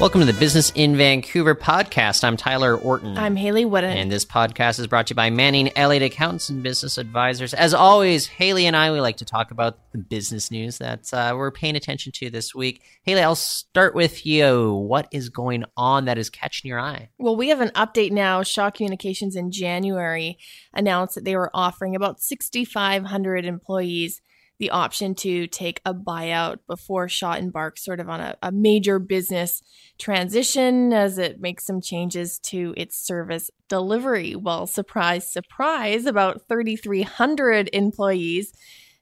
Welcome to the Business in Vancouver podcast. I'm Tyler Orton. I'm Hayley Woodin. And this podcast is brought to you by Manning Elliott Accountants and Business Advisors. As always, Hayley and I, we like to talk about the business news that uh, we're paying attention to this week. Hayley, I'll start with you. What is going on that is catching your eye? Well, we have an update now. Shaw Communications in January announced that they were offering about 6,500 employees the option to take a buyout before Shaw embarks sort of on a, a, major business transition as it makes some changes to its service delivery. Well, surprise, surprise, about 3,300 employees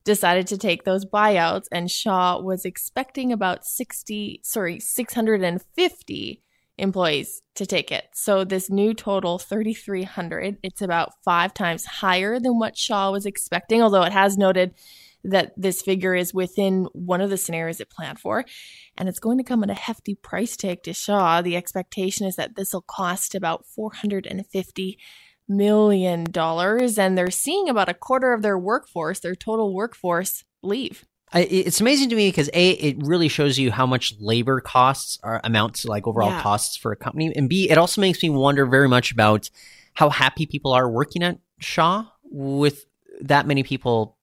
decided to take those buyouts, and Shaw was expecting about 60, sorry, 650 employees to take it. So this new total 3300, it's about 5 times higher than what Shaw was expecting, although it has noted that this figure is within one of the scenarios it planned for. And it's going to come at a hefty price tag to Shaw. The expectation is that this will cost about $450 million. And they're seeing about a quarter of their workforce, their total workforce, leave. It's amazing to me because a it really shows you how much labor costs are amount to like overall yeah. costs for a company, and b it also makes me wonder very much about how happy people are working at Shaw with that many people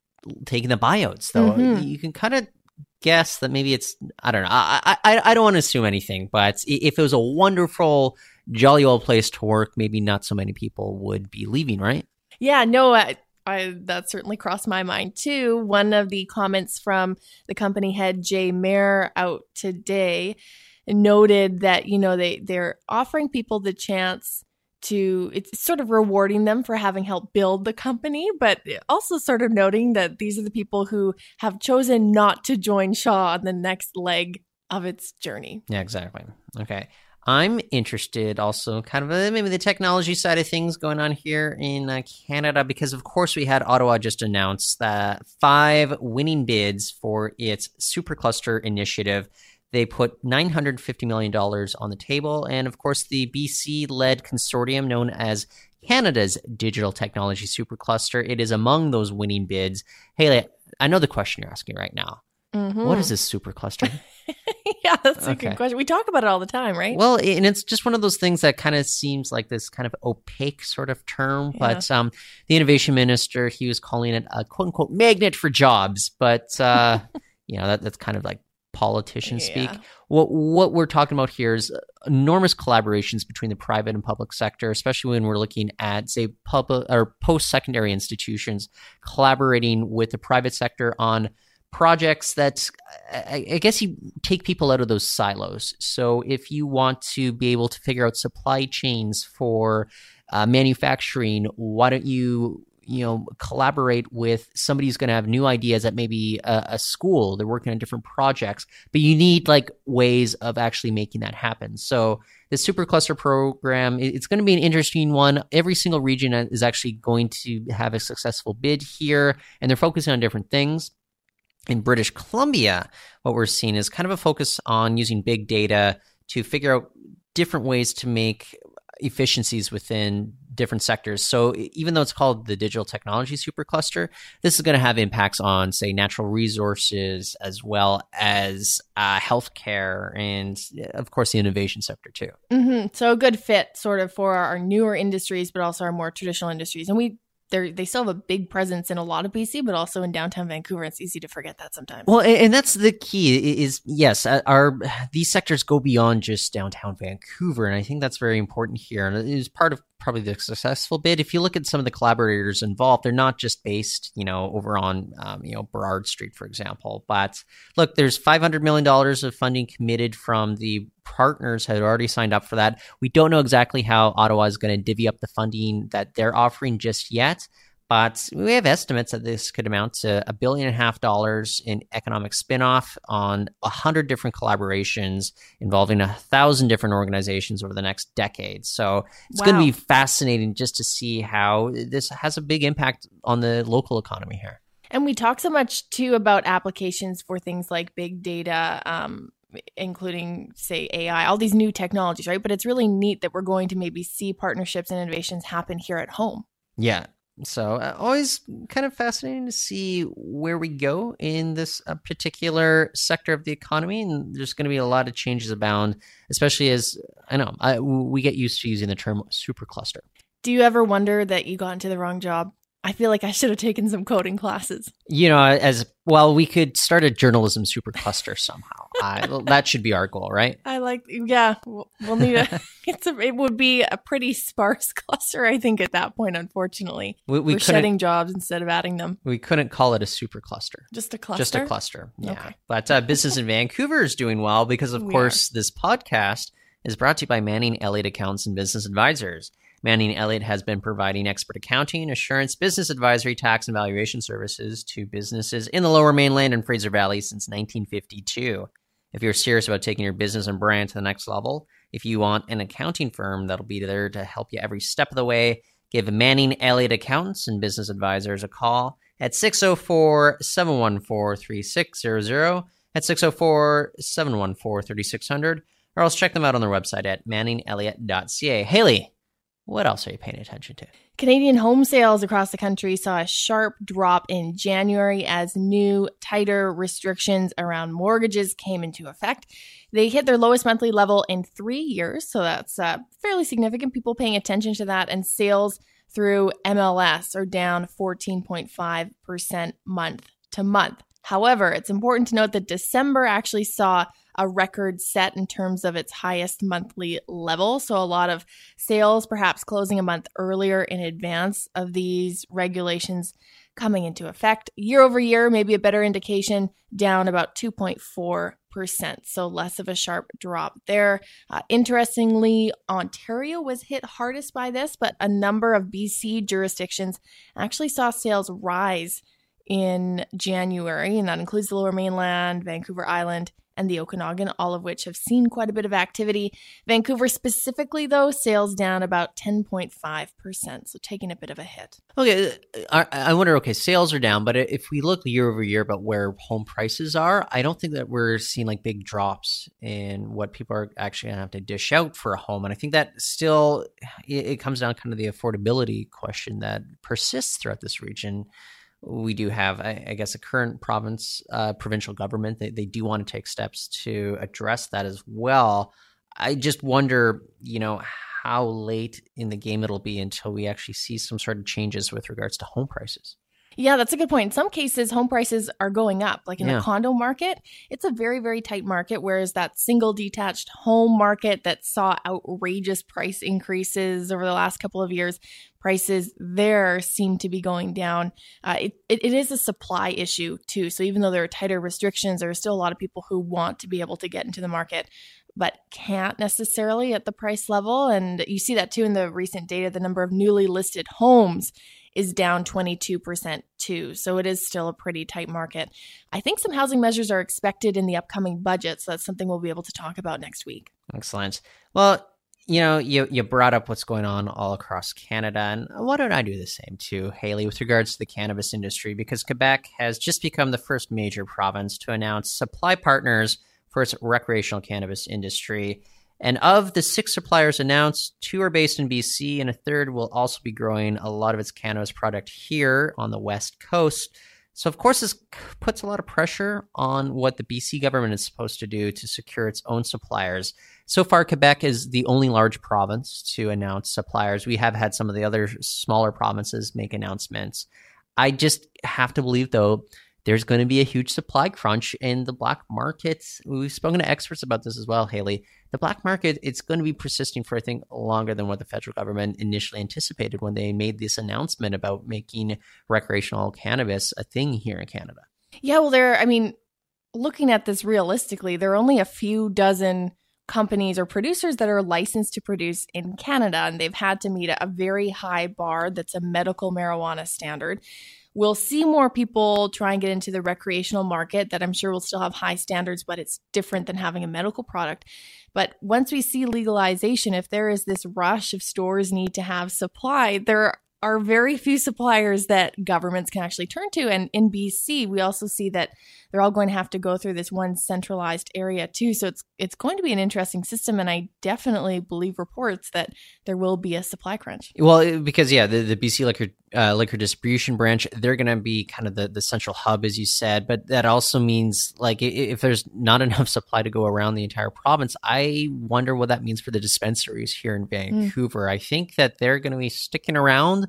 taking the buyouts though. Mm-hmm. you can kind of guess that maybe it's i don't know i i, I don't want to assume anything but if it was a wonderful jolly old place to work maybe not so many people would be leaving right? Yeah no I, I that certainly crossed my mind too. One of the comments from the company head Jay Mehr out today noted that you know they they're offering people the chance to it's sort of rewarding them for having helped build the company, but also sort of noting that these are the people who have chosen not to join Shaw on the next leg of its journey. Yeah, exactly. Okay. I'm interested also kind of uh, maybe the technology side of things going on here in uh, Canada because of course we had Ottawa just announce that five winning bids for its supercluster initiative they put $950 million on the table. And of course, the BC led consortium known as Canada's Digital Technology Supercluster. It is among those winning bids. Hayley, I know the question you're asking right now. Mm-hmm. What is this supercluster? yeah, that's a okay. good question. We talk about it all the time, right? Well, and it's just one of those things that kind of seems like this kind of opaque sort of term. Yeah. But um, the innovation minister, he was calling it a quote unquote magnet for jobs. But, uh, you know, that, that's kind of like politician yeah. speak. What what we're talking about here is enormous collaborations between the private and public sector, especially when we're looking at say public or post secondary institutions collaborating with the private sector on projects that I, I, guess you take people out of those silos. So if you want to be able to figure out supply chains for uh, manufacturing, why don't you you know collaborate with somebody who's going to have new ideas at maybe a, a, school. They're working on different projects but you need like ways of actually making that happen. So the supercluster program it's going to be an interesting one. Every single region is actually going to have a successful bid here and they're focusing on different things. In british columbia what we're seeing is kind of a focus on using big data to figure out different ways to make efficiencies within different sectors. So even though it's called the digital technology supercluster, this is going to have impacts on, say, natural resources as well as uh, healthcare and, of course, the innovation sector too. Mm-hmm. So a good fit, sort of, for our newer industries, but also our more traditional industries. And we they they still have a big presence in a lot of BC, but also in downtown Vancouver. It's easy to forget that sometimes. Well, and, and that's the key is yes, uh, our these sectors go beyond just downtown Vancouver, and I think that's very important here. And it is part of probably the successful bid. If you look at some of the collaborators involved, they're not just based, you know, over on, um, you know, Burrard Street, for example. But look, there's $500 million of funding committed from the partners had already signed up for that. We don't know exactly how Ottawa is going to divvy up the funding that they're offering just yet. But we have estimates that this could amount to a billion and a half dollars in economic spinoff on a hundred different collaborations involving a thousand different organizations over the next decade. So it's wow. going to be fascinating just to see how this has a big impact on the local economy here. And we talk so much too about applications for things like big data, um, including say AI, all these new technologies, right? But it's really neat that we're going to maybe see partnerships and innovations happen here at home. Yeah, So, uh, always kind of fascinating to see where we go in this uh, particular sector of the economy. And there's going to be a lot of changes abound, especially as I know I, we get used to using the term supercluster. Do you ever wonder that you got into the wrong job? I feel like I should have taken some coding classes. You know, as well, we could start a journalism supercluster somehow. uh, that should be our goal, right? I like, yeah. We'll, we'll need a. it's a. It would be a pretty sparse cluster, I think, at that point. Unfortunately, we, we are shedding jobs instead of adding them. We couldn't call it a supercluster. Just a cluster. Just a cluster. Yeah. Okay. But uh, business in Vancouver is doing well because, of we course, are. this podcast is brought to you by Manning Elliott Accounts and Business Advisors. Manning Elliott has been providing expert accounting, assurance, business advisory, tax, and valuation services to businesses in the lower mainland and Fraser Valley since 1952. If you're serious about taking your business and brand to the next level, if you want an accounting firm that'll be there to help you every step of the way, give Manning Elliott Accountants and Business Advisors a call at 604 714 3600, at 604 714 3600, or else check them out on their website at manningelliott.ca. Hayley, what else are you paying attention to? Canadian home sales across the country saw a sharp drop in January as new, tighter restrictions around mortgages came into effect. They hit their lowest monthly level in three years, so that's uh, fairly significant. People paying attention to that, and sales through MLS are down 14.5% month to month. However, it's important to note that December actually saw a record set in terms of its highest monthly level. So, a lot of sales perhaps closing a month earlier in advance of these regulations coming into effect. Year over year, maybe a better indication, down about 2.4%. So, less of a sharp drop there. Uh, interestingly, Ontario was hit hardest by this, but a number of BC jurisdictions actually saw sales rise in January, and that includes the lower mainland, Vancouver Island, and the Okanagan, all of which have seen quite a bit of activity. Vancouver specifically, though, sales down about 10.5%, so taking a bit of a hit. Okay, uh, I wonder, okay, sales are down, but if we look year over year about where home prices are, I don't think that we're seeing like big drops in what people are actually going to have to dish out for a home. And I think that still, it comes down kind of the affordability question that persists throughout this region we do have, I, I guess, a current province, uh, provincial government. They, they do want to take steps to address that as well. I just wonder, you know, how late in the game it'll be until we actually see some sort of changes with regards to home prices. Yeah, that's a good point. In some cases, home prices are going up. Like in yeah. the condo market, it's a very, very tight market. Whereas that single detached home market that saw outrageous price increases over the last couple of years, prices there seem to be going down. Uh, it, it, it is a supply issue too. So even though there are tighter restrictions, there are still a lot of people who want to be able to get into the market but can't necessarily at the price level. And you see that too in the recent data. The number of newly listed homes is down 22% too. So it is still a pretty tight market. I think some housing measures are expected in the upcoming budget. So that's something we'll be able to talk about next week. Excellent. Well, you know, you, you brought up what's going on all across Canada, and why don't I do the same too, Hayley, with regards to the cannabis industry? Because Quebec has just become the first major province to announce supply partners for its recreational cannabis industry. And of the six suppliers announced, two are based in BC, and a third will also be growing a lot of its cannabis product here on the West Coast. So, of course, this puts a lot of pressure on what the BC government is supposed to do to secure its own suppliers. So far, Quebec is the only large province to announce suppliers. We have had some of the other smaller provinces make announcements. I just have to believe, though, there's going to be a huge supply crunch in the black market. We've spoken to experts about this as well, Hayley the black market it's going to be persisting for I think longer than what the federal government initially anticipated when they made this announcement about making recreational cannabis a thing here in Canada. Yeah, well there I mean looking at this realistically, there are only a few dozen companies or producers that are licensed to produce in Canada and they've had to meet a very high bar that's a medical marijuana standard. We'll see more people try and get into the recreational market that I'm sure will still have high standards, but it's different than having a medical product. But once we see legalization, if there is this rush of stores need to have supply, there are very few suppliers that governments can actually turn to. And in BC, we also see that they're all going to have to go through this one centralized area too. So it's it's going to be an interesting system, and I definitely believe reports that there will be a supply crunch. Well, because yeah, the, the BC Liquor uh, liquor distribution branch. They're going to be kind of the, the central hub, as you said. But that also means, like, if there's not enough supply to go around the entire province, I wonder what that means for the dispensaries here in Vancouver. Mm. I think that they're going to be sticking around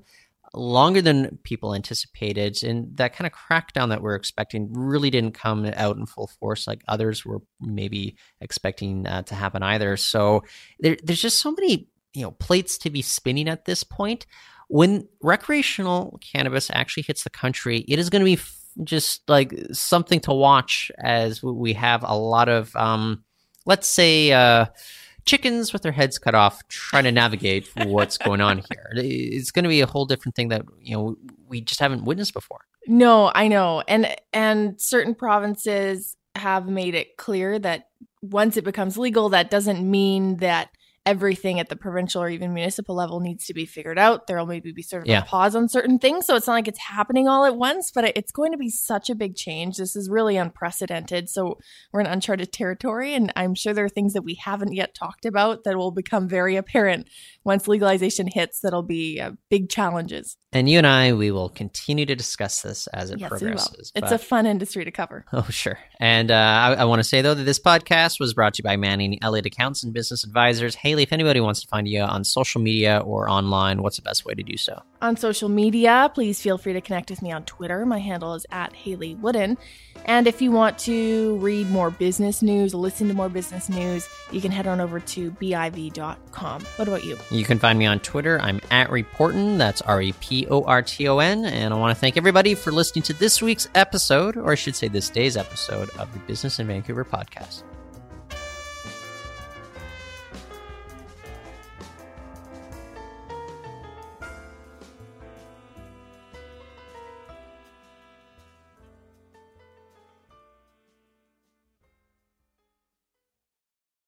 longer than people anticipated. And that kind of crackdown that we're expecting really didn't come out in full force like others were maybe expecting uh, to happen either. So there, there's just so many you know plates to be spinning at this point. When recreational cannabis actually hits the country, it is going to be f- just like something to watch as we have a lot of, um, let's say, uh, chickens with their heads cut off trying to navigate what's going on here. It's going to be a whole different thing that you know we just haven't witnessed before. No, I know, and and certain provinces have made it clear that once it becomes legal, that doesn't mean that everything at the provincial or even municipal level needs to be figured out. There'll maybe be sort of yeah. a pause on certain things. So it's not like it's happening all at once, but it's going to be such a big change. This is really unprecedented. So we're in uncharted territory. And I'm sure there are things that we haven't yet talked about that will become very apparent once legalization hits. That'll be uh, big challenges. And you and I, we will continue to discuss this as it yes, progresses. It's a fun industry to cover. Oh, sure. And uh, I, I want to say, though, that this podcast was brought to you by Manning Elliott Accounts and Business Advisors. Hayley, if anybody wants to find you on social media or online, what's the best way to do so? On social media, please feel free to connect with me on Twitter. My handle is at Hayley Woodin. And if you want to read more business news, listen to more business news, you can head on over to biv.com. What about you? You can find me on Twitter. I'm at Reporton. That's R E P O R T O N. And I want to thank everybody for listening to this week's episode, or I should say this day's episode of the Business in Vancouver podcast.